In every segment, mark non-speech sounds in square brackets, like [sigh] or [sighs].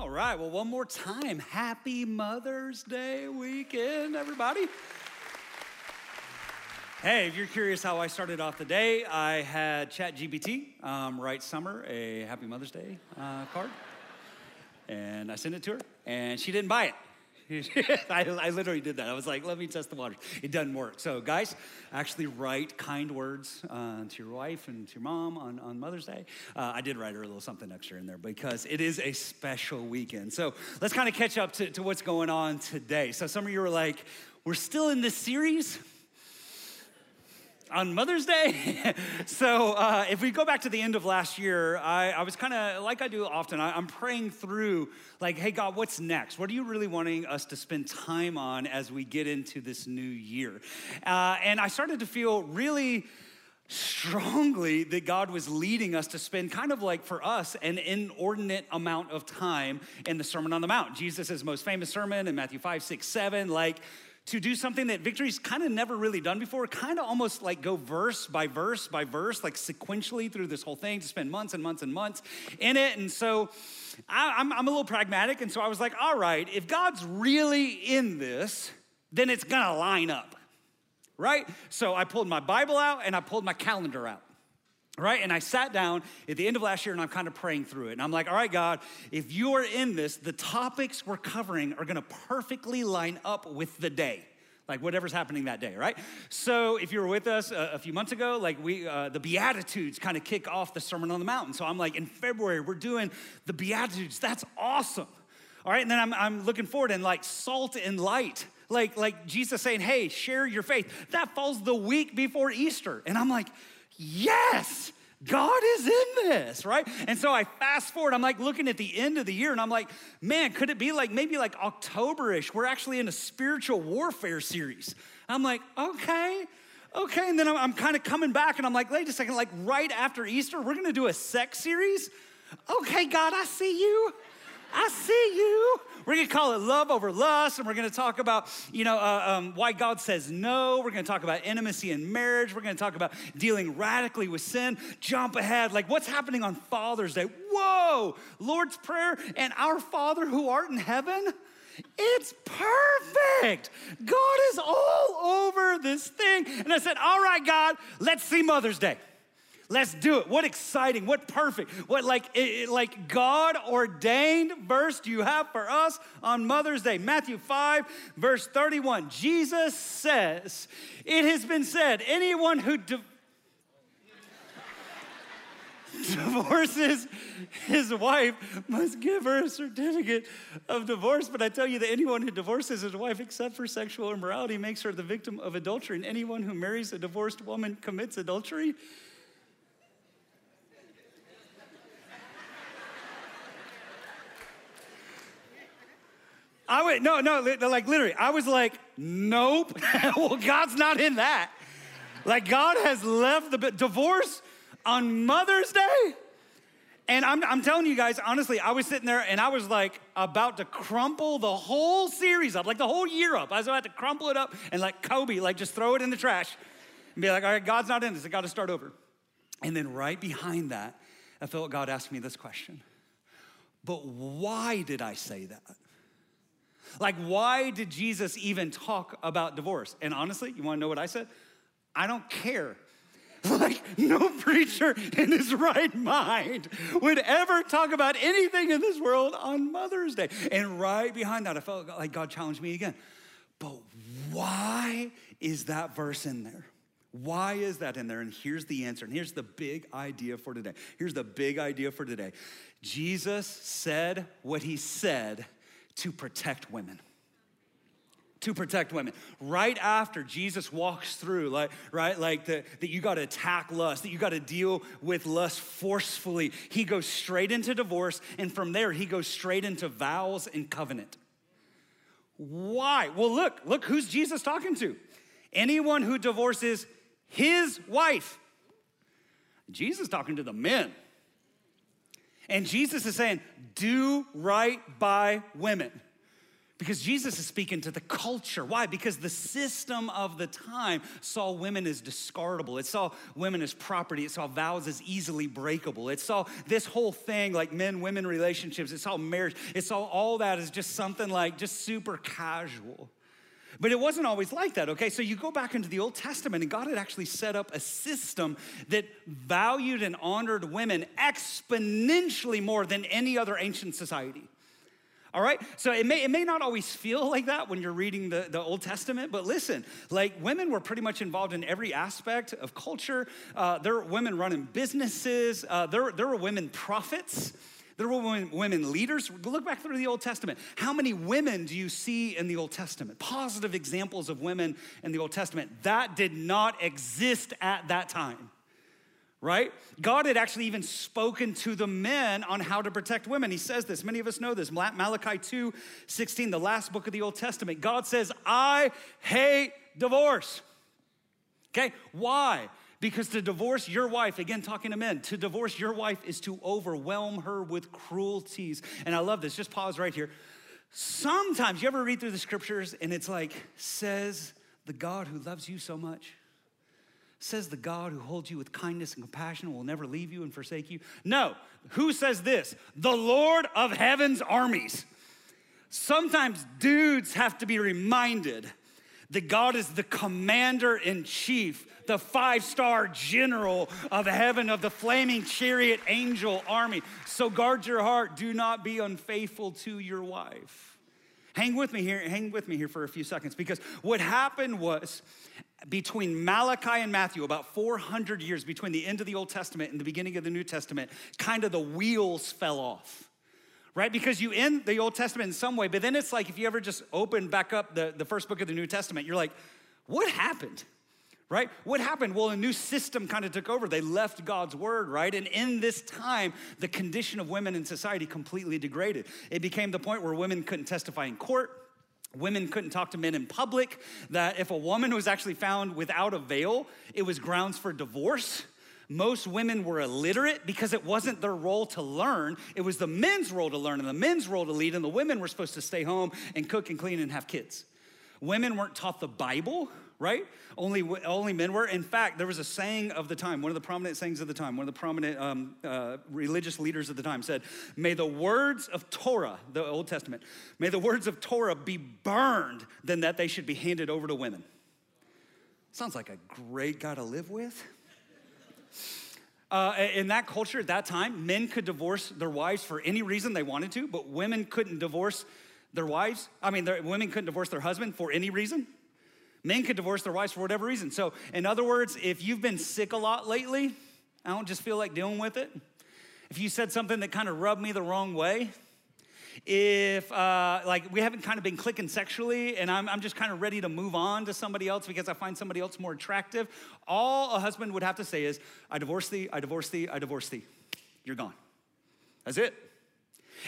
All right, well, one more time. Happy Mother's Day weekend, everybody. Hey, if you're curious how I started off the day, I had ChatGPT um, write Summer a Happy Mother's Day uh, card. And I sent it to her, and she didn't buy it. [laughs] I, I, literally did that. I was like, let me test the waters. It doesn't work. So, guys, actually write kind words uh, to your wife and to your mom on, on Mother's Day. Uh, I did write her a little something extra in there because it is a special weekend. So, let's kind of catch up to, to what's going on today. So, some of you are like, we're still in this series on Mother's Day. [laughs] so, uh, if we go back to the end of last year, I, I was kind of like I do often, I, am praying through, like, hey, God, what's next? What are you really wanting us to spend time on as we get into this new year? Uh, and I started to feel really strongly that God was leading us to spend kind of like for us an inordinate amount of time in the Sermon on the Mount. Jesus' most famous sermon in Matthew 5, 6, 7, like to do something that Victory's kind of never really done before, kind of almost like go verse by verse by verse, like sequentially through this whole thing to spend months and months and months in it. And so I, I'm, I'm a little pragmatic. And so I was like, all right, if God's really in this, then it's gonna line up, right? So I pulled my Bible out and I pulled my calendar out right? And I sat down at the end of last year and I'm kind of praying through it. And I'm like, all right, God, if you are in this, the topics we're covering are gonna perfectly line up with the day. Like whatever's happening that day, right? So if you were with us a, a few months ago, like we, uh, the Beatitudes kind of kick off the Sermon on the Mountain. So I'm like, in February, we're doing the Beatitudes. That's awesome. All right, and then I'm, I'm looking forward and like salt and light like like jesus saying hey share your faith that falls the week before easter and i'm like yes, God is in this, right? And so I fast forward, I'm like looking at the end of the year and I'm like, man, could it be like maybe like Octoberish? We're actually in a spiritual warfare series. I'm like, okay, okay. And then I'm, I'm kind of coming back and I'm like, wait a second, like right after Easter, we're gonna do a sex series? Okay, God, I see you. I see you. We're gonna call it love over lust, and we're gonna talk about, you know, uh, um, why God says no. We're gonna talk about intimacy in marriage. We're gonna talk about dealing radically with sin. Jump ahead, like what's happening on Father's Day? Whoa, Lord's Prayer and Our Father who art in heaven. It's perfect. God is all over this thing. And I said, All right, God, let's see Mother's Day. Let's do it. What exciting, what perfect, what like like God ordained verse do you have for us on Mother's Day? Matthew 5 verse 31. Jesus says, "It has been said, anyone who di- [laughs] divorces his wife must give her a certificate of divorce. But I tell you that anyone who divorces his wife except for sexual immorality makes her the victim of adultery. And anyone who marries a divorced woman commits adultery. I went, no, no, like literally, I was like, nope. [laughs] well, God's not in that. Like, God has left the divorce on Mother's Day. And I'm, I'm telling you guys, honestly, I was sitting there and I was like about to crumple the whole series up, like the whole year up. I was about to crumple it up and like Kobe, like just throw it in the trash and be like, all right, God's not in this. I got to start over. And then right behind that, I felt God asked me this question. But why did I say that? Like, why did Jesus even talk about divorce? And honestly, you wanna know what I said? I don't care. [laughs] Like, no preacher in his right mind would ever talk about anything in this world on Mother's Day. And right behind that, I felt like God challenged me again. But why is that verse in there? Why is that in there? And here's the answer. And here's the big idea for today. Here's the big idea for today. Jesus said what he said to protect women to protect women. Right after Jesus walks through, like, right, like the, that you got to attack lust, that you got to deal with lust forcefully, he goes straight into divorce, and from there, he goes straight into vows and covenant. Why? Well, look, look who's Jesus talking to. Anyone who divorces his wife. Jesus talking to the men. And Jesus is saying, do right by women. Because Jesus is speaking to the culture. Why? Because the system of the time saw women as discardable. It saw women as property. It saw vows as easily breakable. It saw this whole thing like men women relationships. It saw marriage. It saw all that as just something like just super casual. But it wasn't always like that, okay? So you go back into the Old Testament, and God had actually set up a system that valued and honored women exponentially more than any other ancient society. All right? So it may, it may not always feel like that when you're reading the, the Old Testament, but listen, like women were pretty much involved in every aspect of culture. Uh, there were women running businesses, uh, there, there were women prophets. There were women, leaders. Look back through the Old Testament. How many women do you see in the Old Testament? Positive examples of women in the Old Testament. That did not exist at that time right? God had actually even spoken to the men on how to protect women. He says this, many of us know this. Malachi 2 16, the last book of the Old Testament. God says, I hate divorce. Okay, why? Because to divorce your wife, again, talking to men, to divorce your wife is to overwhelm her with cruelties. And I love this, just pause right here. Sometimes you ever read through the scriptures and it's like, says the God who loves you so much says the God who holds you with kindness and compassion will never leave you and forsake you? No. Who says this? The Lord of heaven's armies. Sometimes dudes have to be reminded that God is the commander in chief, the five star general of heaven, of the flaming chariot angel army. So guard your heart. Do not be unfaithful to your wife. Hang with me here, hang with me here for a few seconds because what happened was between Malachi and Matthew, about 400 years between the end of the Old Testament and the beginning of the New Testament, kind of the wheels fell off. Right? Because you end the Old Testament in some way, but then it's like if you ever just open back up the, the first book of the New Testament, you're like, what happened? Right? What happened? Well, a new system kind of took over. They left God's word, right? And in this time, the condition of women in society completely degraded. It became the point where women couldn't testify in court. Women couldn't talk to men in public, that if a woman was actually found without a veil, it was grounds for divorce. Most women were illiterate because it wasn't their role to learn. It was the men's role to learn and the men's role to lead, and the women were supposed to stay home and cook and clean and have kids. Women weren't taught the Bible, right? Only, only men were. In fact, there was a saying of the time, one of the prominent sayings of the time, one of the prominent um, uh, religious leaders of the time said, May the words of Torah, the Old Testament, may the words of Torah be burned than that they should be handed over to women. Sounds like a great guy to live with. Uh, in that culture at that time, men could divorce their wives for any reason they wanted to, but women couldn't divorce their wives. I mean, women couldn't divorce their husband for any reason. Men could divorce their wives for whatever reason. So, in other words, if you've been sick a lot lately, I don't just feel like dealing with it. If you said something that kind of rubbed me the wrong way, if uh, like we haven't kind of been clicking sexually and I'm, I'm just kind of ready to move on to somebody else because I find somebody else more attractive, all a husband would have to say is, I divorce thee, I divorce thee, I divorce thee. You're gone. That's it.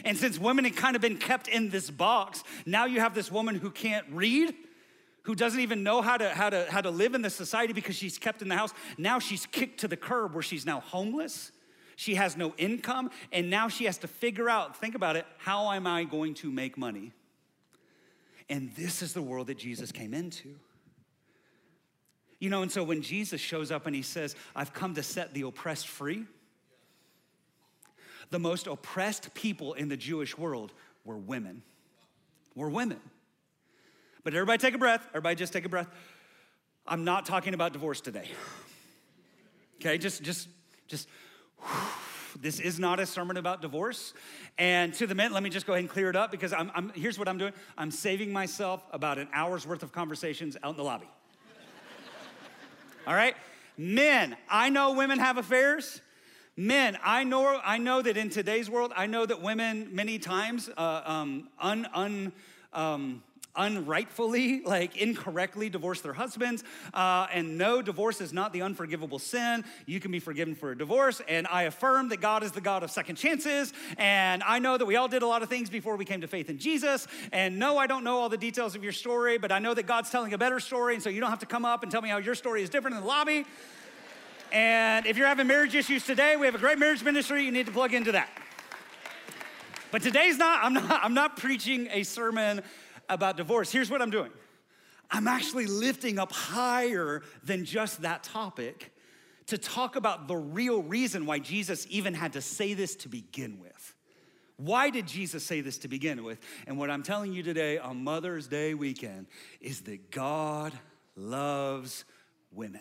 And since women had kind of been kept in this box, now you have this woman who can't read who doesn't even know how to, how, to, how to live in the society because she's kept in the house. Now she's kicked to the curb where she's now homeless. She has no income, and now she has to figure out, think about it, how am I going to make money? And this is the world that Jesus came into. You know, and so when Jesus shows up and he says, I've come to set the oppressed free, the most oppressed people in the Jewish world were women. Were women. But everybody take a breath. Everybody just take a breath. I'm not talking about divorce today. Okay, just, just, just, this is not a sermon about divorce. And to the men, let me just go ahead and clear it up because I'm, I'm, here's what I'm doing I'm saving myself about an hour's worth of conversations out in the lobby. All right? Men, I know women have affairs. Men, I know, I know that in today's world, I know that women many times uh, um, un, un, um, unrightfully, like incorrectly divorce their husbands. Uh, and no, divorce is not the unforgivable sin. You can be forgiven for a divorce. And I affirm that God is the God of second chances. And I know that we all did a lot of things before we came to faith in Jesus. And no, I don't know all the details of your story, but I know that God's telling a better story. And so you don't have to come up and tell me how your story is different in the lobby. And if you're having marriage issues today, we have a great marriage ministry. You need to plug into that. But today's not, I'm not, I'm not preaching a sermon about divorce, here's what I'm doing I'm actually lifting up higher than just that topic to talk about the real reason why Jesus even had to say this to begin with. Why did Jesus say this to begin with? And what I'm telling you today on Mother's Day weekend is that God loves women.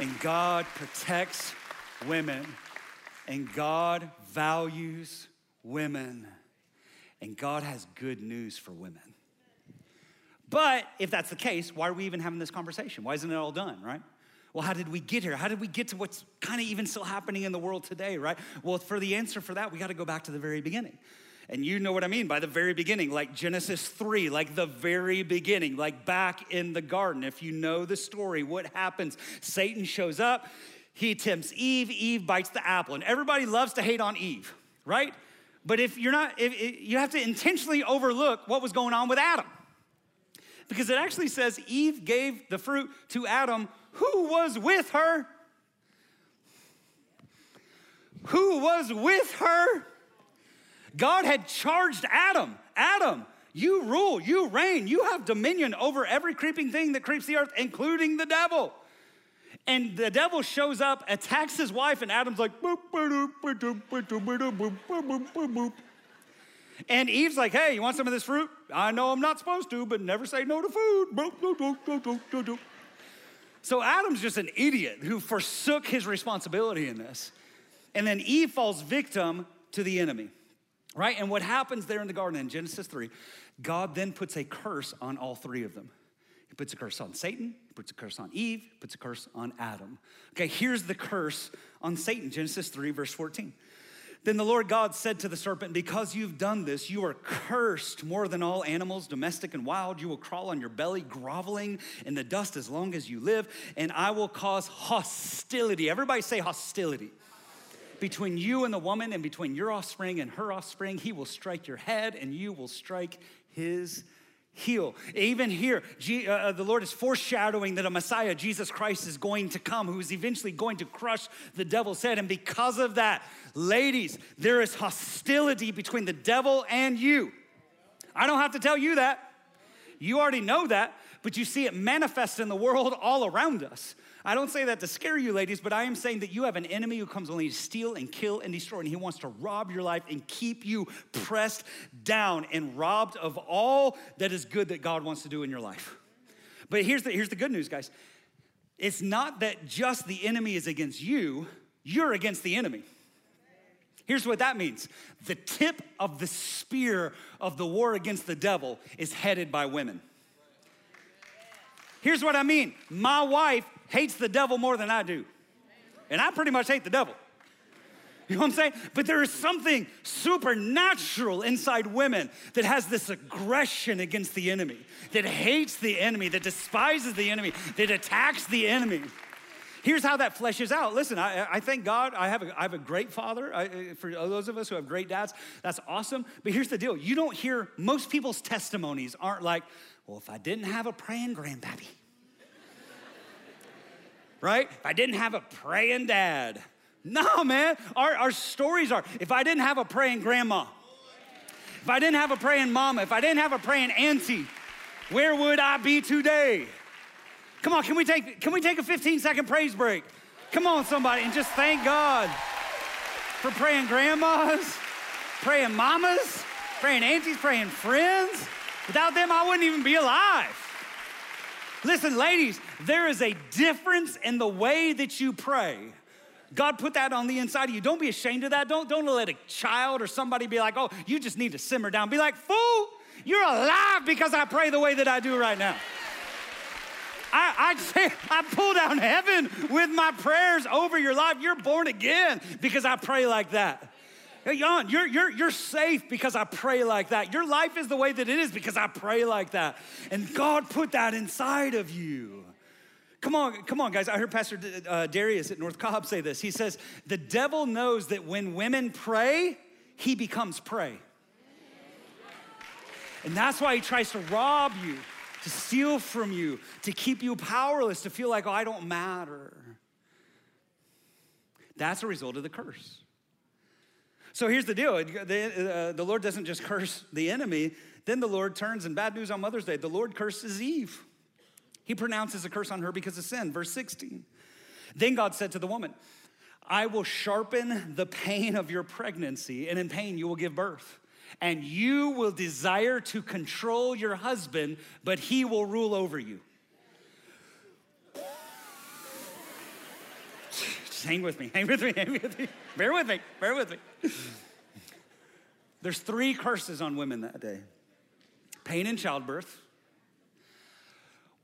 And God protects women. And God values women. And God has good news for women. But if that's the case, why are we even having this conversation? Why isn't it all done, right? Well, how did we get here? How did we get to what's kind of even still happening in the world today, right? Well, for the answer for that, we got to go back to the very beginning. And you know what I mean by the very beginning, like Genesis 3, like the very beginning, like back in the garden. If you know the story, what happens? Satan shows up, he tempts Eve, Eve bites the apple. And everybody loves to hate on Eve, right? But if you're not, if, if, you have to intentionally overlook what was going on with Adam. Because it actually says Eve gave the fruit to Adam who was with her. Who was with her? God had charged Adam, Adam, you rule, you reign, you have dominion over every creeping thing that creeps the earth, including the devil. And the devil shows up, attacks his wife, and Adam's like, boop, boop, boop, boop, boop, boop. and Eve's like, hey, you want some of this fruit? I know I'm not supposed to, but never say no to food. So Adam's just an idiot who forsook his responsibility in this. And then Eve falls victim to the enemy, right? And what happens there in the garden in Genesis 3, God then puts a curse on all three of them. He puts a curse on Satan, he puts a curse on Eve, he puts a curse on Adam. Okay, here's the curse on Satan, Genesis 3, verse 14. Then the Lord God said to the serpent, Because you've done this, you are cursed more than all animals, domestic and wild. You will crawl on your belly, groveling in the dust as long as you live, and I will cause hostility. Everybody say hostility. Between you and the woman, and between your offspring and her offspring, he will strike your head, and you will strike his heel. Even here, uh, uh, the Lord is foreshadowing that a Messiah, Jesus Christ, is going to come, who is eventually going to crush the devil's head. And because of that, ladies, there is hostility between the devil and you. I don't have to tell you that. You already know that, but you see it manifest in the world all around us. I don't say that to scare you, ladies, but I am saying that you have an enemy who comes only to steal and kill and destroy, and he wants to rob your life and keep you pressed down and robbed of all that is good that God wants to do in your life. But here's the, here's the good news, guys it's not that just the enemy is against you, you're against the enemy. Here's what that means the tip of the spear of the war against the devil is headed by women. Here's what I mean my wife hates the devil more than I do. And I pretty much hate the devil. You know what I'm saying? But there is something supernatural inside women that has this aggression against the enemy, that hates the enemy, that despises the enemy, that attacks the enemy. Here's how that fleshes out. Listen, I, I thank God I have a, I have a great father. I, uh, for those of us who have great dads, that's awesome. But here's the deal you don't hear, most people's testimonies aren't like, well, if I didn't have a praying grandpappy, right? If I didn't have a praying dad. No, man. Our, our stories are if I didn't have a praying grandma, if I didn't have a praying mama, if I didn't have a praying auntie, where would I be today? Come on, can we take can we take a 15 second praise break? Come on, somebody, and just thank God for praying grandmas, praying mamas, praying aunties, praying friends. Without them, I wouldn't even be alive. Listen, ladies, there is a difference in the way that you pray. God put that on the inside of you. Don't be ashamed of that. Don't, don't let a child or somebody be like, oh, you just need to simmer down. Be like, fool, you're alive because I pray the way that I do right now. I, I I pull down heaven with my prayers over your life. You're born again because I pray like that. Hey, Jan, you're, you're, you're safe because I pray like that. Your life is the way that it is because I pray like that. And God put that inside of you. Come on, come on, guys. I heard Pastor uh, Darius at North Cobb say this. He says, The devil knows that when women pray, he becomes prey. And that's why he tries to rob you, to steal from you, to keep you powerless, to feel like, oh, I don't matter. That's a result of the curse. So here's the deal the, uh, the Lord doesn't just curse the enemy, then the Lord turns, and bad news on Mother's Day, the Lord curses Eve. He pronounces a curse on her because of sin. Verse 16. Then God said to the woman, I will sharpen the pain of your pregnancy, and in pain you will give birth. And you will desire to control your husband, but he will rule over you. Just hang with me, hang with me, hang with me. Bear with me, bear with me. There's three curses on women that day pain in childbirth.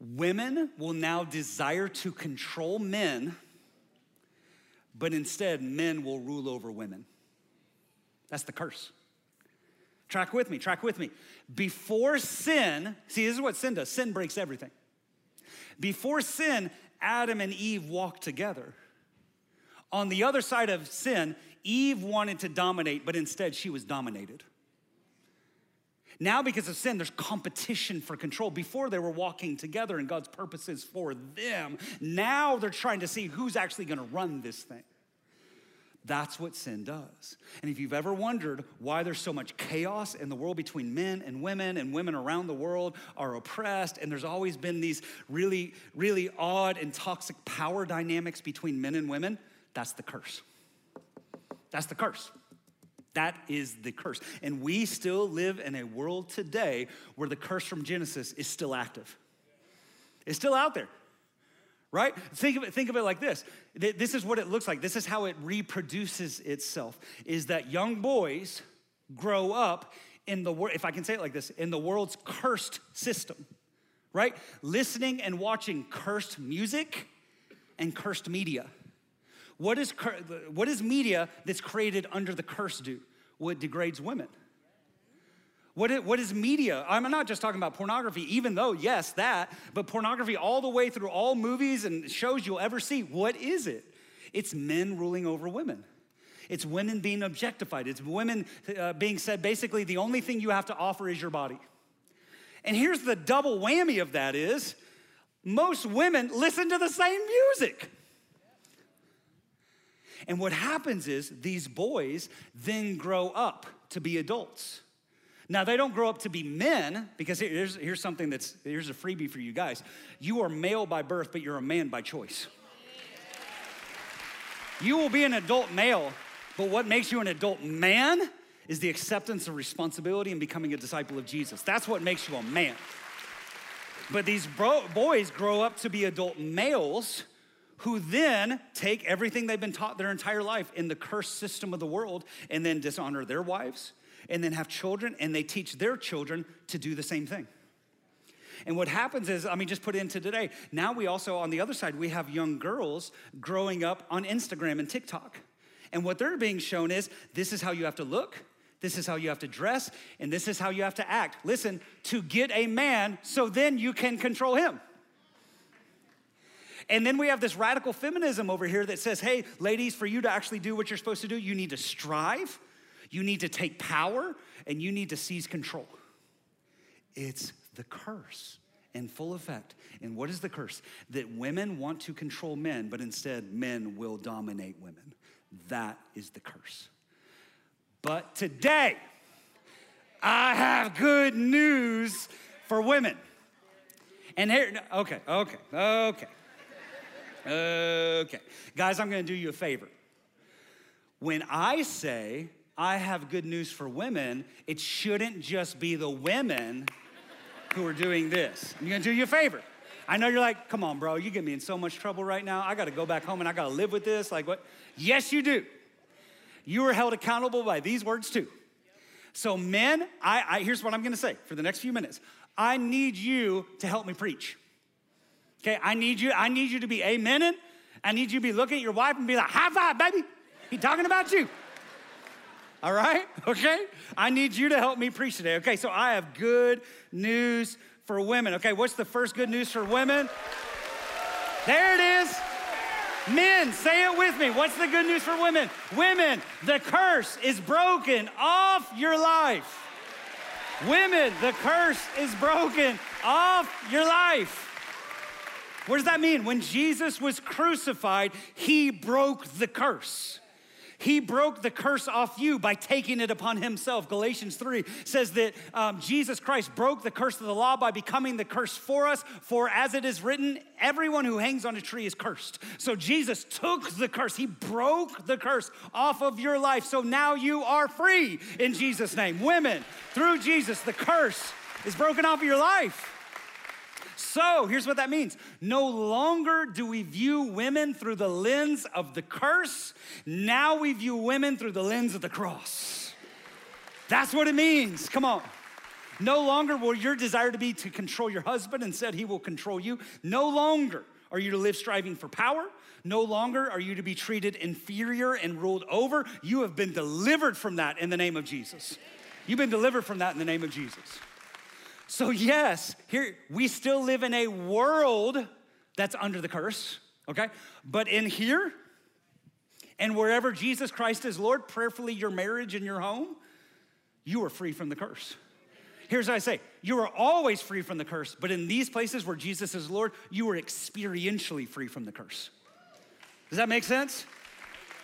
Women will now desire to control men but instead, men will rule over women. That's the curse. Track with me, track with me. Before sin, see, this is what sin does sin breaks everything. Before sin, Adam and Eve walked together. On the other side of sin, Eve wanted to dominate, but instead she was dominated. Now, because of sin, there's competition for control. Before they were walking together in God's purposes for them. Now they're trying to see who's actually gonna run this thing. That's what sin does. And if you've ever wondered why there's so much chaos in the world between men and women, and women around the world are oppressed, and there's always been these really, really odd and toxic power dynamics between men and women, that's the curse. That's the curse. That is the curse. And we still live in a world today where the curse from Genesis is still active. It's still out there, right? Think of it, think of it like this. This is what it looks like. This is how it reproduces itself is that young boys grow up in the world, if I can say it like this, in the world's cursed system, right? Listening and watching cursed music and cursed media. What is, what is media that's created under the curse do? Well, it degrades women. What is, what is media? I'm not just talking about pornography, even though, yes, that, but pornography all the way through all movies and shows you'll ever see. What is it? It's men ruling over women. It's women being objectified. It's women uh, being said basically the only thing you have to offer is your body. And here's the double whammy of that is most women listen to the same music. And what happens is these boys then grow up to be adults. Now, they don't grow up to be men, because here's, here's something that's, here's a freebie for you guys. You are male by birth, but you're a man by choice. You will be an adult male, but what makes you an adult man is the acceptance of responsibility and becoming a disciple of Jesus. That's what makes you a man. But these bro- boys grow up to be adult males who then take everything they've been taught their entire life in the cursed system of the world and then dishonor their wives and then have children and they teach their children to do the same thing. And what happens is, I mean, just put it into today. Now we also, on the other side, we have young girls growing up on Instagram and TikTok. And what they're being shown is this is how you have to look, this is how you have to dress, and this is how you have to act. Listen, to get a man so then you can control him. And then we have this radical feminism over here that says, hey, ladies, for you to actually do what you're supposed to do, you need to strive, you need to take power, and you need to seize control. It's the curse in full effect. And what is the curse? That women want to control men, but instead men will dominate women. That is the curse. But today, I have good news for women. And here, okay, okay, okay. Okay. Guys, I'm going to do you a favor. When I say I have good news for women, it shouldn't just be the women who are doing this. I'm going to do you a favor. I know you're like, come on, bro, you get me in so much trouble right now. I got to go back home and I got to live with this. Like, what? Yes, you do. You are held accountable by these words too. So, men, I, I here's what I'm going to say for the next few minutes. I need you to help me preach. Okay, I need you, I need you to be amening. I need you to be looking at your wife and be like, high five, baby. He talking about you. All right? [laughs] Okay? I need you to help me preach today. Okay, so I have good news for women. Okay, what's the first good news for women? There it is. Men, say it with me. What's the good news for women? Women, the curse is broken off your life. Women, the curse is broken off your life. What does that mean? When Jesus was crucified, he broke the curse. He broke the curse off you by taking it upon himself. Galatians 3 says that um, Jesus Christ broke the curse of the law by becoming the curse for us. For as it is written, everyone who hangs on a tree is cursed. So Jesus took the curse, He broke the curse off of your life. So now you are free in Jesus' name. Women, through Jesus, the curse is broken off of your life. So here's what that means no longer do we view women through the lens of the curse, now we view women through the lens of the cross. That's what it means. Come on. No longer will your desire to be to control your husband, and said he will control you. No longer are you to live striving for power. No longer are you to be treated inferior and ruled over. You have been delivered from that in the name of Jesus. You've been delivered from that in the name of Jesus. So, yes, here we still live in a world that's under the curse, okay? But in here and wherever Jesus Christ is Lord, prayerfully your marriage and your home, you are free from the curse. Here's what I say you are always free from the curse, but in these places where Jesus is Lord, you are experientially free from the curse. Does that make sense?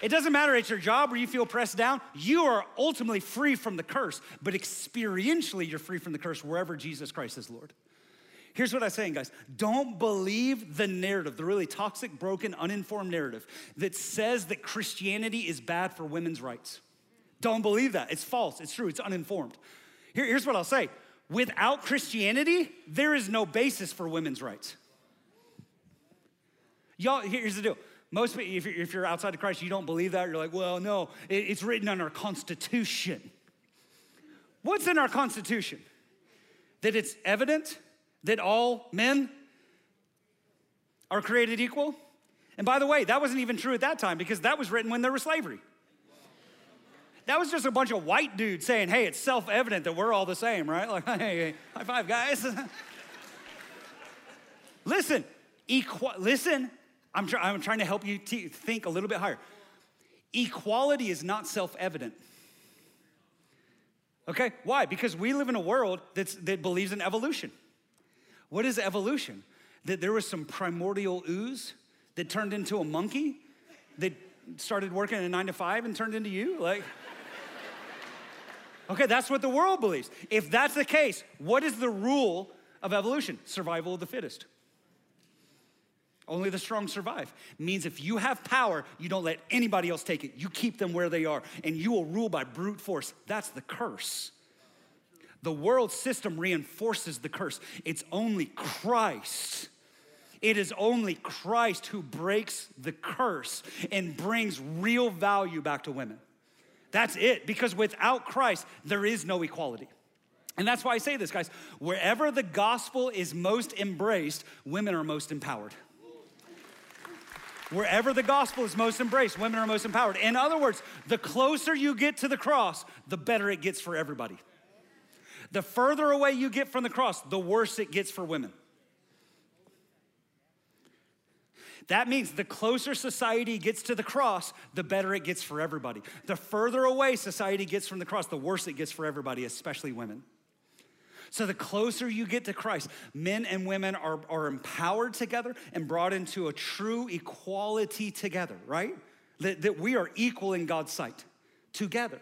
It doesn't matter it's your job where you feel pressed down, you are ultimately free from the curse, but experientially you're free from the curse wherever Jesus Christ is Lord. Here's what I'm saying, guys. Don't believe the narrative, the really toxic, broken, uninformed narrative that says that Christianity is bad for women's rights. Don't believe that. It's false. It's true. It's uninformed. Here, here's what I'll say without Christianity, there is no basis for women's rights. Y'all, here's the deal most you're, if you're outside of Christ, you don't believe that. You're like, well, no, it's written on our Constitution. What's in our Constitution? That it's evident that all men are created equal? And by the way, that wasn't even true at that time because that was written when there was slavery. That was just a bunch of white dudes saying, hey, it's self evident that we're all the same, right? Like, [laughs] hey, hey high five, guys. [laughs] listen, equa- listen, I'm, try, I'm trying to help you t- think a little bit higher. Equality is not self evident. Okay? Why? Because we live in a world that's, that believes in evolution. What is evolution? That there was some primordial ooze that turned into a monkey that started working in a nine to five and turned into you? Like, okay, that's what the world believes. If that's the case, what is the rule of evolution? Survival of the fittest. Only the strong survive. Means if you have power, you don't let anybody else take it. You keep them where they are, and you will rule by brute force. That's the curse. The world system reinforces the curse. It's only Christ. It is only Christ who breaks the curse and brings real value back to women. That's it, because without Christ, there is no equality. And that's why I say this, guys. Wherever the gospel is most embraced, women are most empowered. Wherever the gospel is most embraced, women are most empowered. In other words, the closer you get to the cross, the better it gets for everybody. The further away you get from the cross, the worse it gets for women. That means the closer society gets to the cross, the better it gets for everybody. The further away society gets from the cross, the worse it gets for everybody, especially women. So the closer you get to Christ, men and women are, are empowered together and brought into a true equality together, right? That, that we are equal in God's sight together.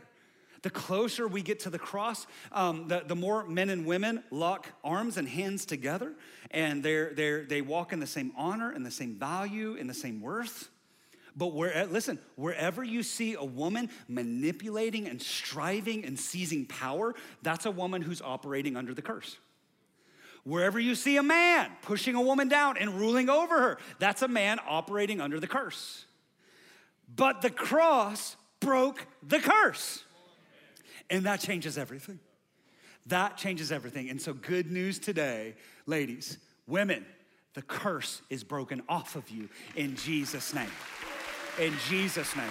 The closer we get to the cross, um, the, the more men and women lock arms and hands together, and they're, they're, they walk in the same honor and the same value and the same worth. But where, eh, listen, wherever you see a woman manipulating and striving and seizing power, that's a woman who's operating under the curse. Wherever you see a man pushing a woman down and ruling over her, that's a man operating under the curse. But the cross broke the curse. And that changes everything. That changes everything. And so, good news today, ladies, women, the curse is broken off of you in Jesus' name in Jesus' name.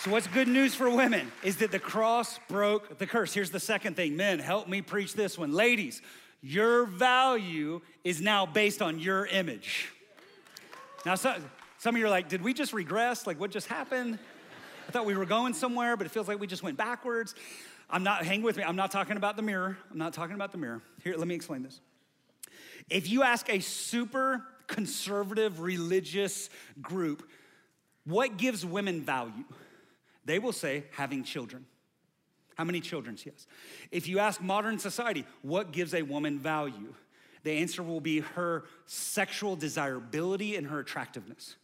So, what's good news for women is that the cross broke the curse. Here's the second thing men, help me preach this one. Ladies, your value is now based on your image. Now, some, of you are like, did we just regress? Like, what just happened? I thought we were going somewhere, but it feels like we just went backwards. I'm not, hang with me, I'm not talking about the mirror. I'm not talking about the mirror. Here, let me explain this. If you ask a super conservative religious group, What gives women value? They will say having children. How many children she has. If you ask modern society, what gives a woman value? The answer will be her sexual desirability and her attractiveness.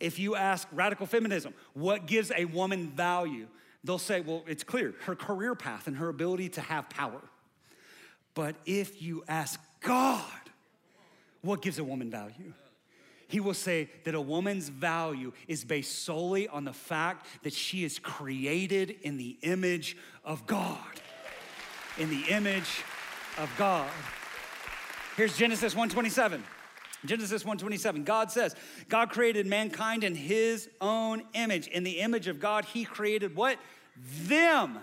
If you ask radical feminism, what gives a woman value? They'll say, well, it's clear her career path and her ability to have power. But if you ask God, what gives a woman value? He will say that a woman's value is based solely on the fact that she is created in the image of God. In the image of God. Here's Genesis 127. Genesis 127, God says, God created mankind in his own image. In the image of God, he created what? Them,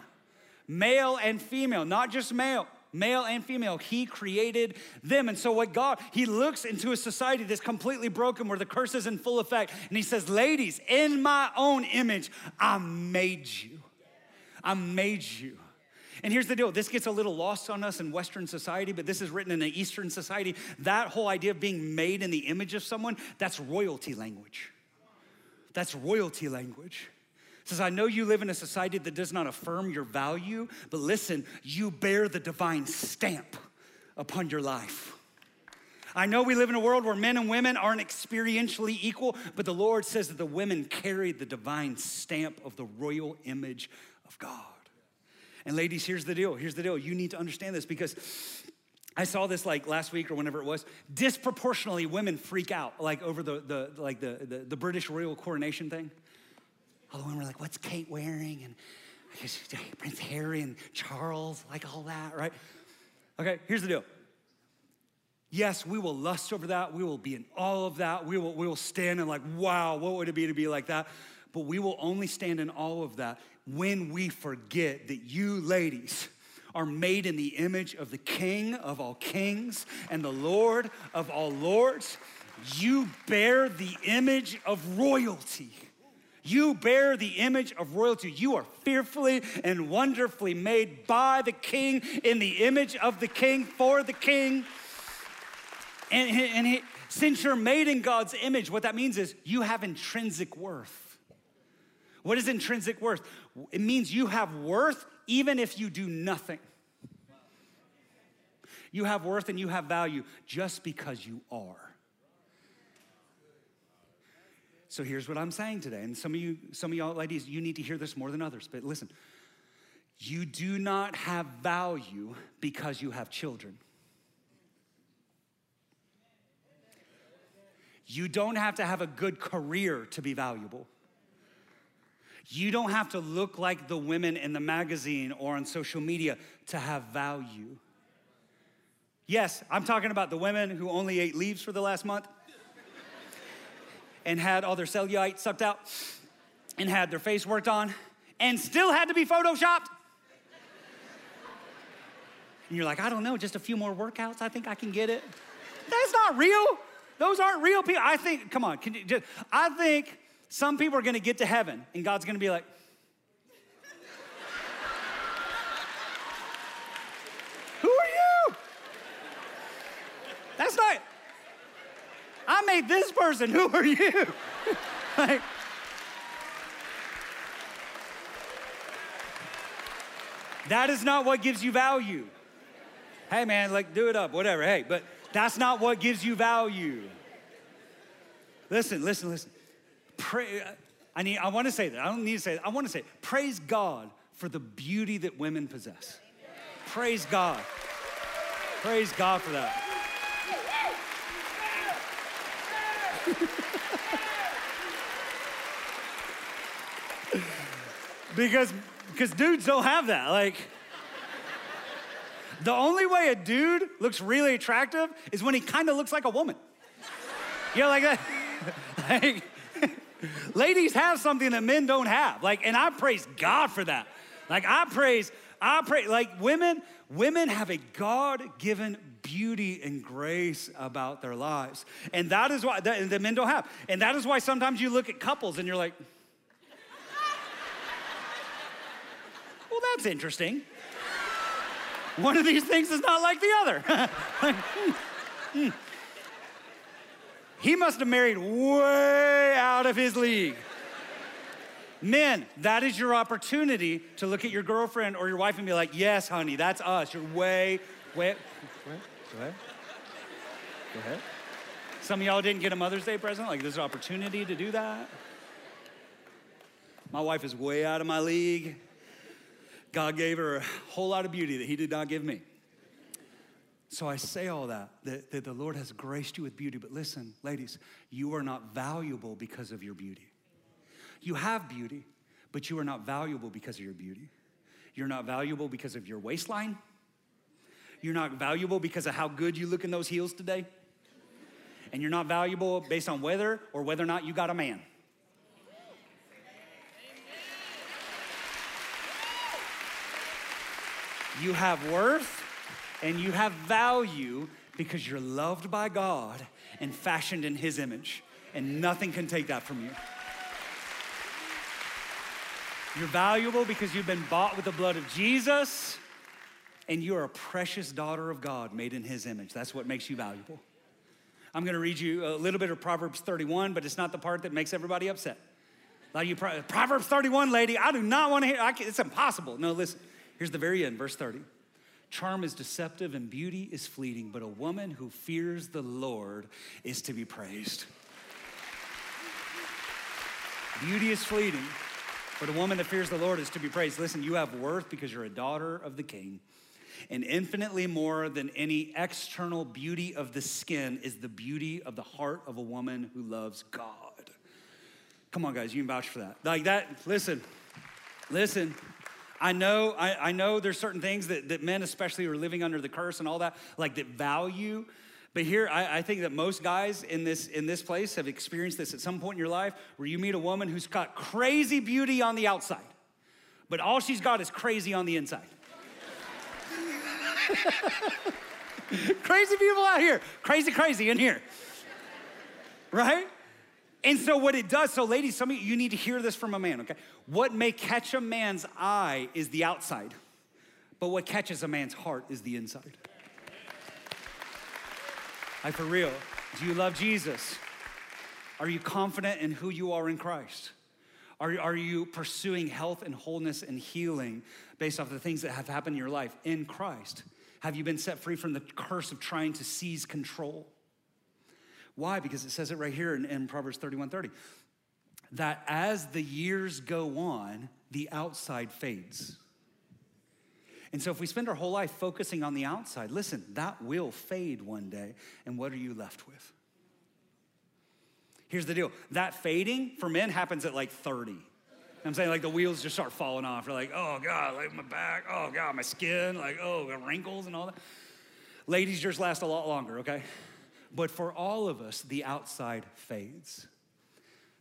male and female, not just male male and female. He created them. And so, what God, He looks into a society that's completely broken where the curse is in full effect. And He says, Ladies, in my own image, I made you. I made you. And here's the deal this gets a little lost on us in Western society, but this is written in an Eastern society. That whole idea of being made in the image of someone, that's royalty language. That's royalty language says, I know you live in a society that does not affirm your value, but listen, you bear the divine stamp upon your life. I know we live in a world where men and women aren't experientially equal, but the Lord says that the women carry the divine stamp of the royal image of God. And ladies, here's the deal. Here's the deal. You need to understand this because I saw this like last week or whenever it was. Disproportionately, women freak out like over the, the like the, the, the British royal coronation thing all the women were like, what's Kate wearing? And I guess Prince Harry and Charles, like all that, right? Okay, here's the deal. Yes, we will lust over that. We will be in all of that. We will, we will stand and like, wow, what would it be to be like that? But we will only stand in all of that when we forget that you ladies are made in the image of the King of all kings and the Lord of all lords. You bear the image of royalty. You bear the image of royalty. You are fearfully and wonderfully made by the king in the image of the king for the king. And, and he, since you're made in God's image, what that means is you have intrinsic worth. What is intrinsic worth? It means you have worth even if you do nothing. You have worth and you have value just because you are. So here's what I'm saying today. And some of you, some of y'all ladies, you need to hear this more than others. But listen, you do not have value because you have children. You don't have to have a good career to be valuable. You don't have to look like the women in the magazine or on social media to have value. Yes, I'm talking about the women who only ate leaves for the last month and had all their cellulite sucked out and had their face worked on and still had to be photoshopped. And you're like, I don't know, just a few more workouts, I think I can get it. That's not real. Those aren't real people. I think, come on, can you just, I think some people are gonna get to heaven and God's gonna be like, Who are you? That's not, I made this person. Who are you? [laughs] like, that is not what gives you value. Hey, man, like, do it up, whatever. Hey, but that's not what gives you value. Listen, listen, listen. Pray. Uh, I need. I want to say that. I don't need to say that. I want to say, praise God for the beauty that women possess. Praise God. Praise God for that. [laughs] because because dudes don't have that. Like the only way a dude looks really attractive is when he kind of looks like a woman. You know, like that. [laughs] like, [laughs] ladies have something that men don't have. Like, and I praise God for that. Like, I praise, I pray, like women, women have a God-given beauty and grace about their lives. And that is why that, the men don't have. And that is why sometimes you look at couples and you're like, [laughs] well, that's interesting. One of these things is not like the other. [laughs] hmm, hmm. He must have married way out of his league. Men, that is your opportunity to look at your girlfriend or your wife and be like, yes, honey, that's us. You're way, way. Go ahead. Go ahead. Some of y'all didn't get a Mother's Day present. Like, there's an opportunity to do that. My wife is way out of my league. God gave her a whole lot of beauty that He did not give me. So I say all that, that, that the Lord has graced you with beauty. But listen, ladies, you are not valuable because of your beauty. You have beauty, but you are not valuable because of your beauty. You're not valuable because of your waistline. You're not valuable because of how good you look in those heels today. And you're not valuable based on whether or whether or not you got a man. You have worth and you have value because you're loved by God and fashioned in His image, and nothing can take that from you. You're valuable because you've been bought with the blood of Jesus, and you are a precious daughter of God made in His image. That's what makes you valuable. I'm gonna read you a little bit of Proverbs 31, but it's not the part that makes everybody upset. Of you, Proverbs 31, lady, I do not wanna hear, it's impossible. No, listen, here's the very end, verse 30. Charm is deceptive and beauty is fleeting, but a woman who fears the Lord is to be praised. Beauty is fleeting, but a woman that fears the Lord is to be praised. Listen, you have worth because you're a daughter of the king. And infinitely more than any external beauty of the skin is the beauty of the heart of a woman who loves God. Come on, guys, you can vouch for that. Like that, listen, listen. I know, I, I know there's certain things that, that men especially are living under the curse and all that, like that value. But here, I, I, think that most guys in this, in this place have experienced this at some point in your life where you meet a woman who's got crazy beauty on the outside, but all she's got is crazy on the inside. [laughs] crazy people out here, crazy, crazy in here. Right? And so, what it does, so ladies, some of you, you need to hear this from a man, okay? What may catch a man's eye is the outside, but what catches a man's heart is the inside. Like, for real, do you love Jesus? Are you confident in who you are in Christ? Are, are you pursuing health and wholeness and healing based off the things that have happened in your life in Christ? Have you been set free from the curse of trying to seize control? Why? Because it says it right here in, in Proverbs 31 30. That as the years go on, the outside fades. And so, if we spend our whole life focusing on the outside, listen, that will fade one day. And what are you left with? Here's the deal that fading for men happens at like 30. I'm saying, like, the wheels just start falling off. You're like, oh, God, like my back, oh, God, my skin, like, oh, wrinkles and all that. Ladies, yours last a lot longer, okay? But for all of us, the outside fades.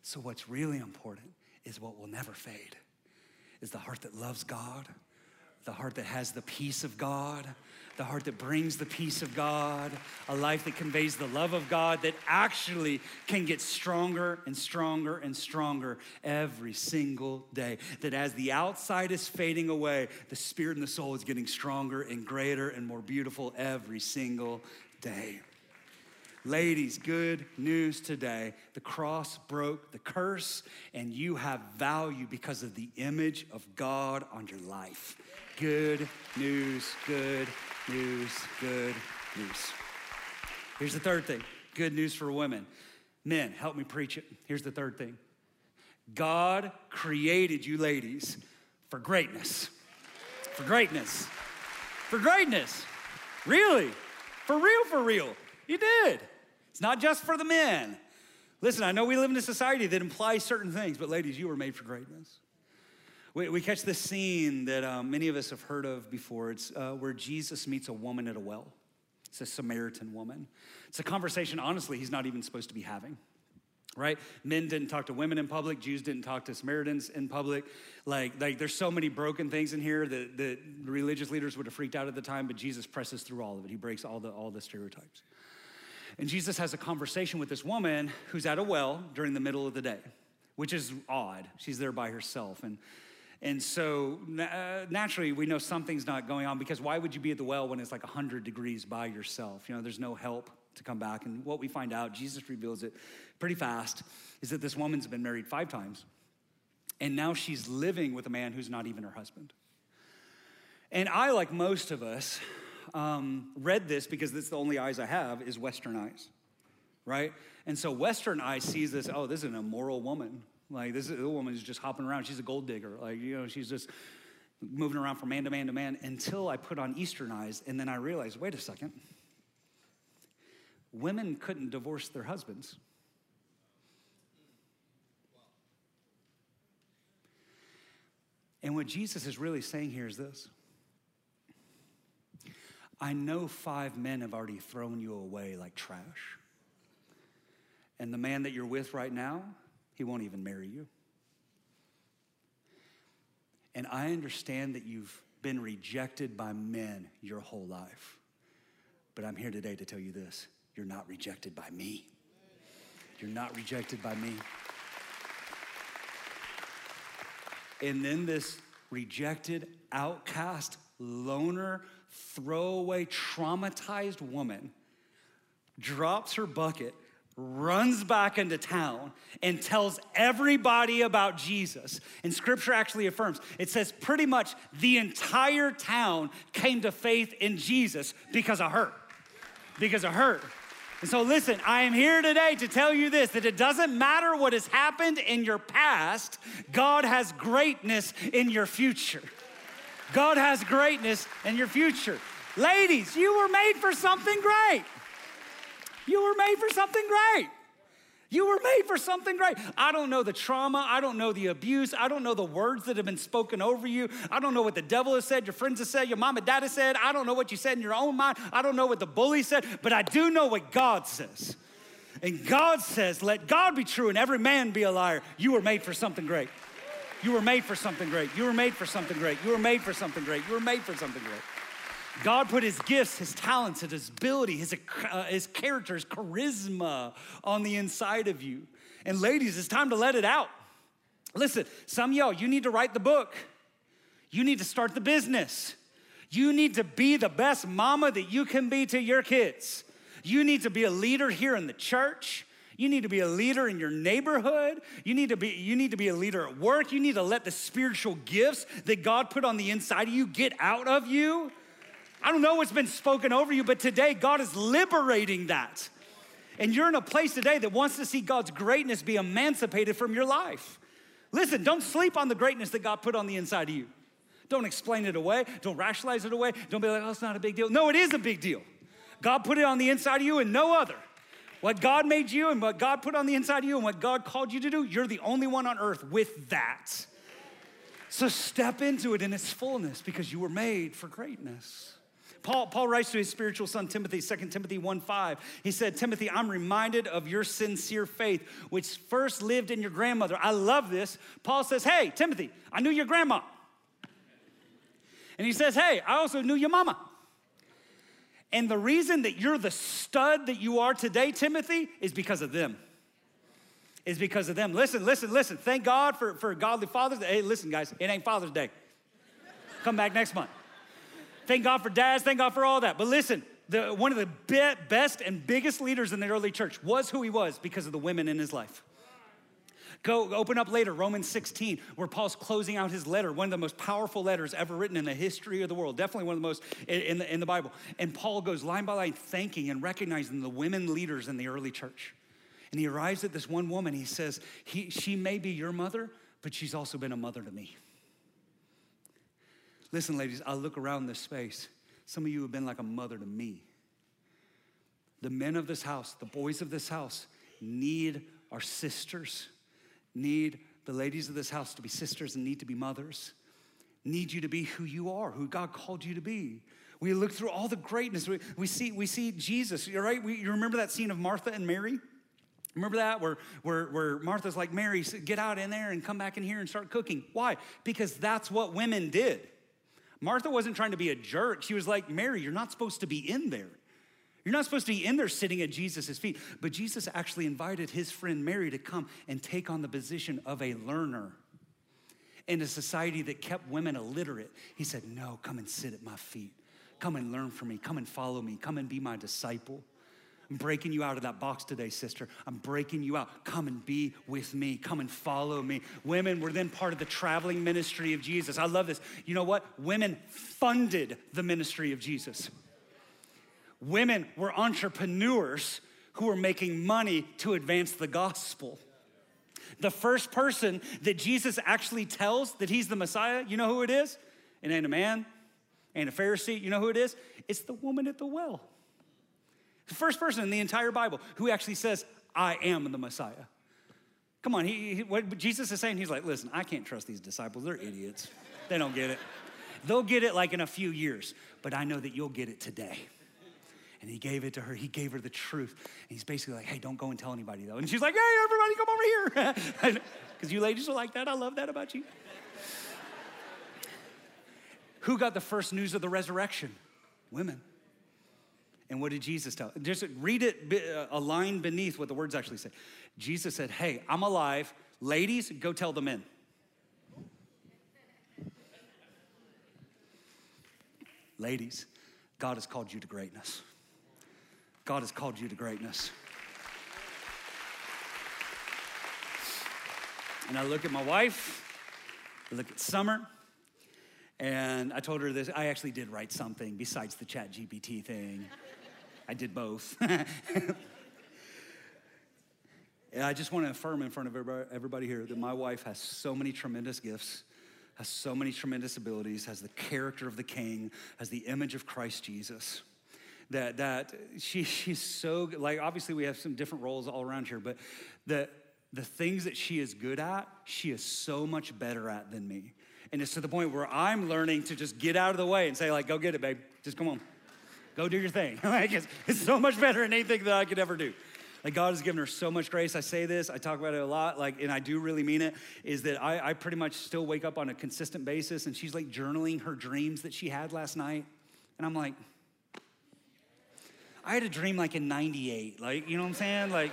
So, what's really important is what will never fade is the heart that loves God, the heart that has the peace of God, the heart that brings the peace of God, a life that conveys the love of God that actually can get stronger and stronger and stronger every single day. That as the outside is fading away, the spirit and the soul is getting stronger and greater and more beautiful every single day. Ladies, good news today. The cross broke the curse, and you have value because of the image of God on your life. Good news, good news, good news. Here's the third thing good news for women. Men, help me preach it. Here's the third thing God created you, ladies, for greatness. For greatness. For greatness. Really? For real, for real. You did. It's not just for the men. Listen, I know we live in a society that implies certain things, but ladies, you were made for greatness. We, we catch this scene that um, many of us have heard of before. It's uh, where Jesus meets a woman at a well. It's a Samaritan woman. It's a conversation, honestly, he's not even supposed to be having right? Men didn't talk to women in public. Jews didn't talk to Samaritans in public. Like, like there's so many broken things in here that, that religious leaders would have freaked out at the time, but Jesus presses through all of it. He breaks all the, all the stereotypes. And Jesus has a conversation with this woman who's at a well during the middle of the day, which is odd. She's there by herself. And, and so uh, naturally, we know something's not going on because why would you be at the well when it's like 100 degrees by yourself? You know, there's no help to come back. And what we find out, Jesus reveals it pretty fast, is that this woman's been married five times. And now she's living with a man who's not even her husband. And I, like most of us, um, read this because this the only eyes I have is Western eyes, right? And so Western eyes sees this, oh, this is an immoral woman. Like this is, woman is just hopping around. She's a gold digger. Like, you know, she's just moving around from man to man to man until I put on Eastern eyes. And then I realized, wait a second. Women couldn't divorce their husbands. And what Jesus is really saying here is this I know five men have already thrown you away like trash. And the man that you're with right now, he won't even marry you. And I understand that you've been rejected by men your whole life. But I'm here today to tell you this you're not rejected by me. You're not rejected by me. And then this rejected, outcast, loner, throwaway, traumatized woman drops her bucket, runs back into town, and tells everybody about Jesus. And scripture actually affirms it says pretty much the entire town came to faith in Jesus because of her. Because of her. And so, listen, I am here today to tell you this that it doesn't matter what has happened in your past, God has greatness in your future. God has greatness in your future. Ladies, you were made for something great. You were made for something great. You were made for something great. I don't know the trauma. I don't know the abuse. I don't know the words that have been spoken over you. I don't know what the devil has said, your friends have said, your mom and dad has said. I don't know what you said in your own mind. I don't know what the bully said, but I do know what God says. And God says, let God be true and every man be a liar. You were made for something great. You were made for something great. You were made for something great. You were made for something great. You were made for something great. God put his gifts, his talents, his ability, his, uh, his character, his charisma on the inside of you. And ladies, it's time to let it out. Listen, some y'all, you need to write the book. You need to start the business. You need to be the best mama that you can be to your kids. You need to be a leader here in the church. You need to be a leader in your neighborhood. You need to be you need to be a leader at work. You need to let the spiritual gifts that God put on the inside of you get out of you. I don't know what's been spoken over you, but today God is liberating that. And you're in a place today that wants to see God's greatness be emancipated from your life. Listen, don't sleep on the greatness that God put on the inside of you. Don't explain it away. Don't rationalize it away. Don't be like, oh, it's not a big deal. No, it is a big deal. God put it on the inside of you and no other. What God made you and what God put on the inside of you and what God called you to do, you're the only one on earth with that. So step into it in its fullness because you were made for greatness. Paul, Paul writes to his spiritual son Timothy, 2 Timothy 1 5. He said, Timothy, I'm reminded of your sincere faith, which first lived in your grandmother. I love this. Paul says, Hey, Timothy, I knew your grandma. And he says, Hey, I also knew your mama. And the reason that you're the stud that you are today, Timothy, is because of them. Is because of them. Listen, listen, listen. Thank God for, for godly fathers. Hey, listen, guys, it ain't Father's Day. Come back next month. Thank God for dads. Thank God for all that. But listen, the, one of the be- best and biggest leaders in the early church was who he was because of the women in his life. Go open up later, Romans 16, where Paul's closing out his letter, one of the most powerful letters ever written in the history of the world, definitely one of the most in the, in the Bible. And Paul goes line by line thanking and recognizing the women leaders in the early church. And he arrives at this one woman. He says, he, She may be your mother, but she's also been a mother to me. Listen, ladies, I look around this space. Some of you have been like a mother to me. The men of this house, the boys of this house, need our sisters need the ladies of this house to be sisters and need to be mothers, need you to be who you are, who God called you to be. We look through all the greatness. We, we, see, we see Jesus, right? We, you remember that scene of Martha and Mary? Remember that where, where, where Martha's like, Mary, get out in there and come back in here and start cooking. Why? Because that's what women did. Martha wasn't trying to be a jerk. She was like, Mary, you're not supposed to be in there. You're not supposed to be in there sitting at Jesus' feet. But Jesus actually invited his friend Mary to come and take on the position of a learner. In a society that kept women illiterate, he said, No, come and sit at my feet. Come and learn from me. Come and follow me. Come and be my disciple. I'm breaking you out of that box today, sister. I'm breaking you out. Come and be with me. Come and follow me. Women were then part of the traveling ministry of Jesus. I love this. You know what? Women funded the ministry of Jesus. Women were entrepreneurs who were making money to advance the gospel. The first person that Jesus actually tells that he's the Messiah, you know who it is? It ain't a man, ain't a Pharisee. You know who it is? It's the woman at the well. The first person in the entire Bible who actually says, I am the Messiah. Come on, he, he, what Jesus is saying, he's like, listen, I can't trust these disciples. They're idiots. They don't get it. They'll get it like in a few years, but I know that you'll get it today. And he gave it to her. He gave her the truth. And he's basically like, hey, don't go and tell anybody though. And she's like, hey, everybody come over here. [laughs] Because you ladies are like that. I love that about you. Who got the first news of the resurrection? Women. And what did Jesus tell? Just read it uh, a line beneath what the words actually say. Jesus said, Hey, I'm alive. Ladies, go tell the men. Ladies, God has called you to greatness. God has called you to greatness. And I look at my wife, I look at Summer, and I told her this. I actually did write something besides the ChatGPT thing. I did both. [laughs] and I just want to affirm in front of everybody here that my wife has so many tremendous gifts, has so many tremendous abilities, has the character of the king, has the image of Christ Jesus. That, that she, she's so, like, obviously we have some different roles all around here, but the, the things that she is good at, she is so much better at than me. And it's to the point where I'm learning to just get out of the way and say, like, go get it, babe. Just come on. Go do your thing. [laughs] like it's, it's so much better than anything that I could ever do. Like God has given her so much grace. I say this, I talk about it a lot, like, and I do really mean it, is that I, I pretty much still wake up on a consistent basis and she's like journaling her dreams that she had last night. And I'm like, I had a dream like in 98. Like, you know what I'm saying? Like,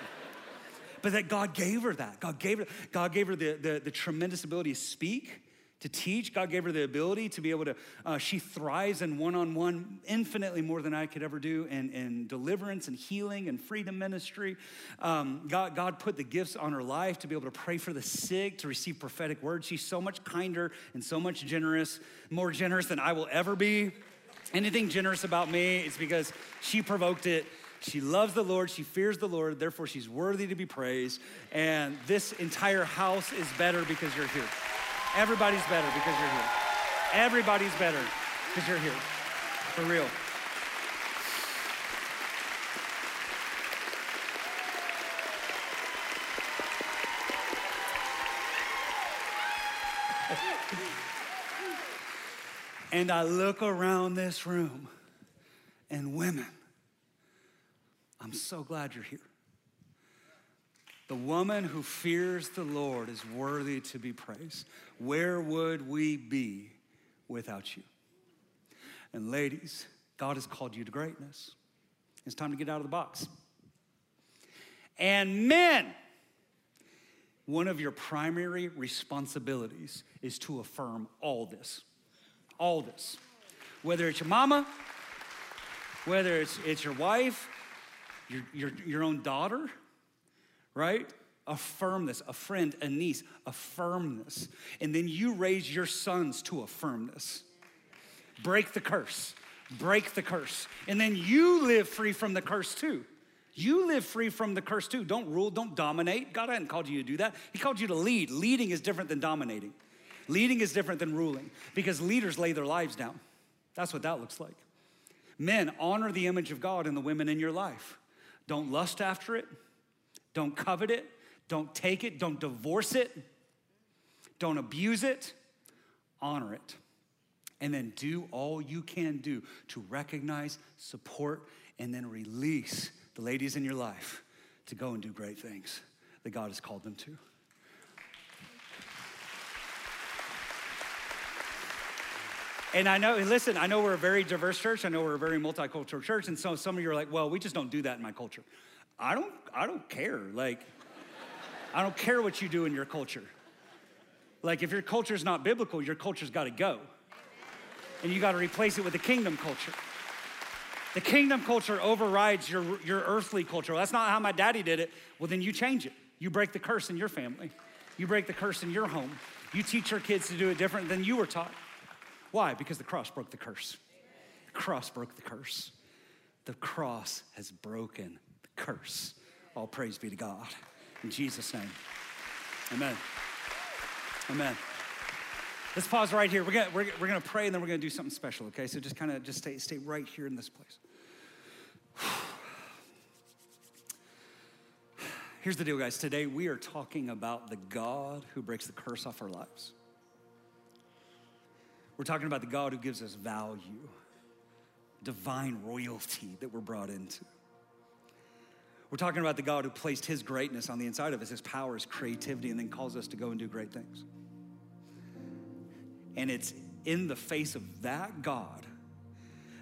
but that God gave her that. God gave her, God gave her the, the, the tremendous ability to speak to teach. God gave her the ability to be able to, uh, she thrives in one on one infinitely more than I could ever do in, in deliverance and healing and freedom ministry. Um, God, God put the gifts on her life to be able to pray for the sick, to receive prophetic words. She's so much kinder and so much generous, more generous than I will ever be. Anything generous about me, it's because she provoked it. She loves the Lord, she fears the Lord, therefore she's worthy to be praised. And this entire house is better because you're here. Everybody's better because you're here. Everybody's better because you're here. For real. and I look around this room and women, I'm so glad you're here. The woman who fears the Lord is worthy to be praised. Where would we be without you? And ladies, God has called you to greatness. It's time to get out of the box. And men, one of your primary responsibilities is to affirm all this. All this. Whether it's your mama, whether it's, it's your wife, your, your, your own daughter, right? Affirm this. A friend, a niece, affirm this. And then you raise your sons to affirm this. Break the curse. Break the curse. And then you live free from the curse too. You live free from the curse too. Don't rule, don't dominate. God hadn't called you to do that. He called you to lead. Leading is different than dominating. Leading is different than ruling because leaders lay their lives down. That's what that looks like. Men, honor the image of God in the women in your life. Don't lust after it. Don't covet it. Don't take it. Don't divorce it. Don't abuse it. Honor it. And then do all you can do to recognize, support, and then release the ladies in your life to go and do great things that God has called them to. And I know, and listen, I know we're a very diverse church. I know we're a very multicultural church. And so some of you are like, well, we just don't do that in my culture. I don't, I don't care. Like, I don't care what you do in your culture. Like, if your culture is not biblical, your culture's got to go. And you got to replace it with the kingdom culture. The kingdom culture overrides your, your earthly culture. Well, that's not how my daddy did it. Well, then you change it. You break the curse in your family, you break the curse in your home. You teach your kids to do it different than you were taught. Why? Because the cross broke the curse. The cross broke the curse. The cross has broken curse. All praise be to God. In Jesus' name. Amen. Amen. Let's pause right here. We're gonna, we're, we're gonna pray and then we're gonna do something special, okay? So just kind of just stay, stay right here in this place. [sighs] Here's the deal, guys. Today we are talking about the God who breaks the curse off our lives. We're talking about the God who gives us value, divine royalty that we're brought into. We're talking about the God who placed his greatness on the inside of us, his power, his creativity, and then calls us to go and do great things. And it's in the face of that God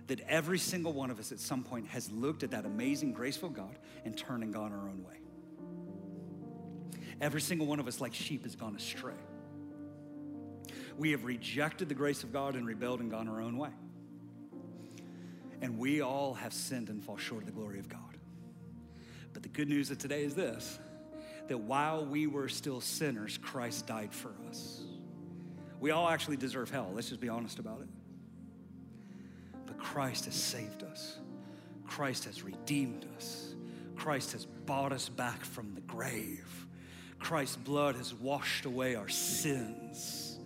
that every single one of us at some point has looked at that amazing, graceful God and turned and gone our own way. Every single one of us, like sheep, has gone astray. We have rejected the grace of God and rebelled and gone our own way. And we all have sinned and fall short of the glory of God. But the good news of today is this that while we were still sinners, Christ died for us. We all actually deserve hell. Let's just be honest about it. But Christ has saved us, Christ has redeemed us, Christ has bought us back from the grave. Christ's blood has washed away our sins.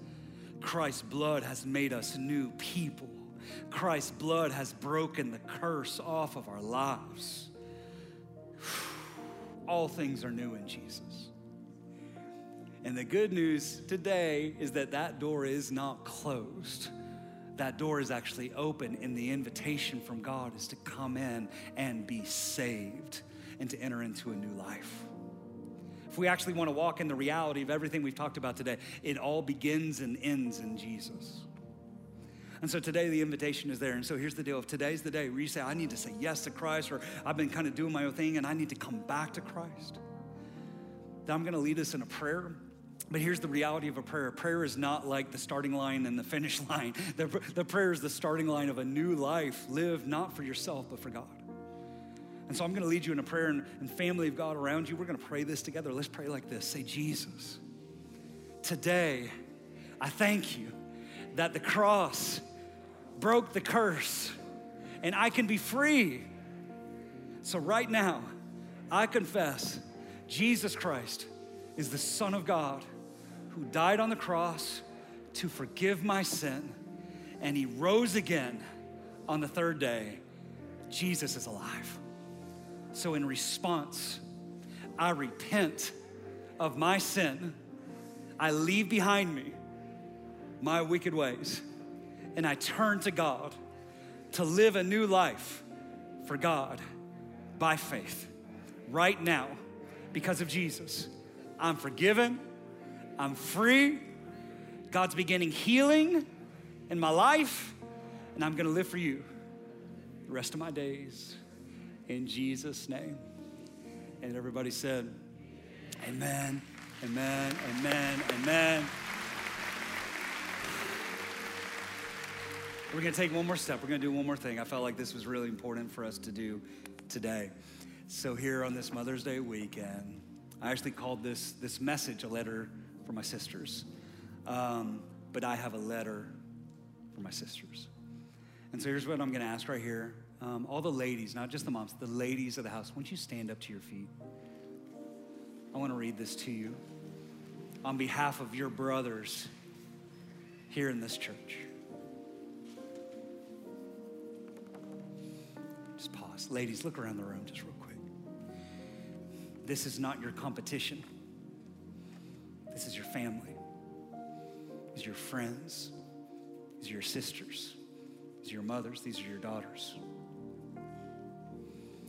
Christ's blood has made us new people. Christ's blood has broken the curse off of our lives. All things are new in Jesus. And the good news today is that that door is not closed. That door is actually open, and the invitation from God is to come in and be saved and to enter into a new life. If we actually want to walk in the reality of everything we've talked about today, it all begins and ends in Jesus. And so today the invitation is there. And so here's the deal. If today's the day where you say, I need to say yes to Christ, or I've been kind of doing my own thing and I need to come back to Christ, then I'm going to lead us in a prayer. But here's the reality of a prayer prayer is not like the starting line and the finish [laughs] line. The, the prayer is the starting line of a new life, lived not for yourself, but for God. And so I'm going to lead you in a prayer, and, and family of God around you, we're going to pray this together. Let's pray like this Say, Jesus, today I thank you that the cross broke the curse and I can be free. So, right now, I confess Jesus Christ is the Son of God who died on the cross to forgive my sin, and he rose again on the third day. Jesus is alive. So, in response, I repent of my sin. I leave behind me my wicked ways, and I turn to God to live a new life for God by faith right now because of Jesus. I'm forgiven, I'm free. God's beginning healing in my life, and I'm gonna live for you the rest of my days in Jesus' name. And everybody said, Amen, amen, amen, amen. We're gonna take one more step. We're gonna do one more thing. I felt like this was really important for us to do today. So, here on this Mother's Day weekend, I actually called this, this message a letter for my sisters. Um, but I have a letter for my sisters. And so, here's what I'm gonna ask right here. Um, all the ladies, not just the moms, the ladies of the house, won't you stand up to your feet? I wanna read this to you on behalf of your brothers here in this church. Ladies, look around the room just real quick. This is not your competition. This is your family. These are your friends. These are your sisters. These are your mothers. These are your daughters.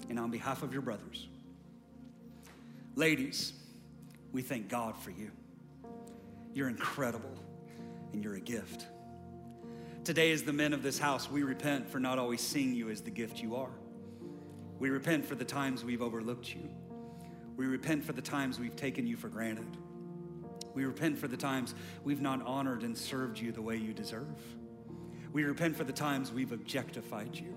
And on behalf of your brothers, ladies, we thank God for you. You're incredible and you're a gift. Today, as the men of this house, we repent for not always seeing you as the gift you are. We repent for the times we've overlooked you. We repent for the times we've taken you for granted. We repent for the times we've not honored and served you the way you deserve. We repent for the times we've objectified you.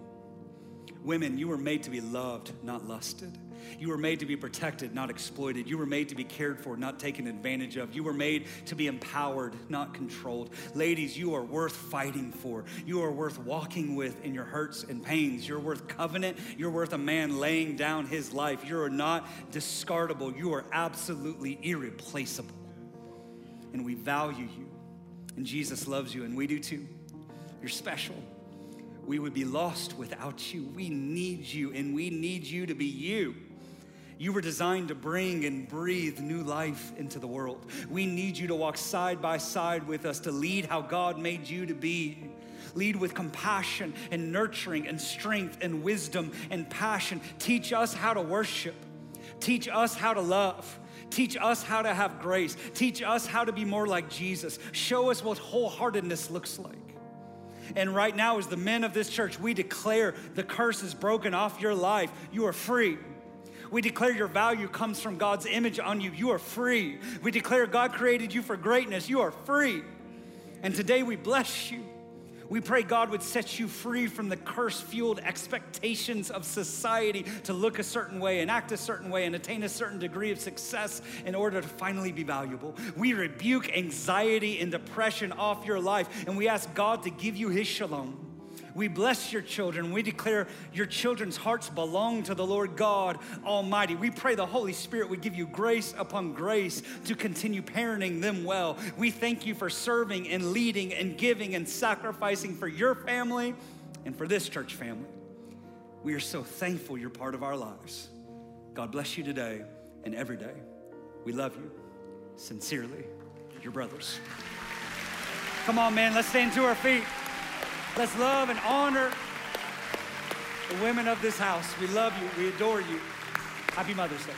Women, you were made to be loved, not lusted. You were made to be protected, not exploited. You were made to be cared for, not taken advantage of. You were made to be empowered, not controlled. Ladies, you are worth fighting for. You are worth walking with in your hurts and pains. You're worth covenant. You're worth a man laying down his life. You are not discardable. You are absolutely irreplaceable. And we value you. And Jesus loves you, and we do too. You're special. We would be lost without you. We need you, and we need you to be you. You were designed to bring and breathe new life into the world. We need you to walk side by side with us to lead how God made you to be. Lead with compassion and nurturing and strength and wisdom and passion. Teach us how to worship. Teach us how to love. Teach us how to have grace. Teach us how to be more like Jesus. Show us what wholeheartedness looks like. And right now, as the men of this church, we declare the curse is broken off your life. You are free. We declare your value comes from God's image on you. You are free. We declare God created you for greatness. You are free. And today we bless you. We pray God would set you free from the curse fueled expectations of society to look a certain way and act a certain way and attain a certain degree of success in order to finally be valuable. We rebuke anxiety and depression off your life and we ask God to give you His shalom. We bless your children. We declare your children's hearts belong to the Lord God Almighty. We pray the Holy Spirit would give you grace upon grace to continue parenting them well. We thank you for serving and leading and giving and sacrificing for your family and for this church family. We are so thankful you're part of our lives. God bless you today and every day. We love you. Sincerely, your brothers. Come on, man, let's stand to our feet. Let's love and honor the women of this house. We love you. We adore you. Happy Mother's Day.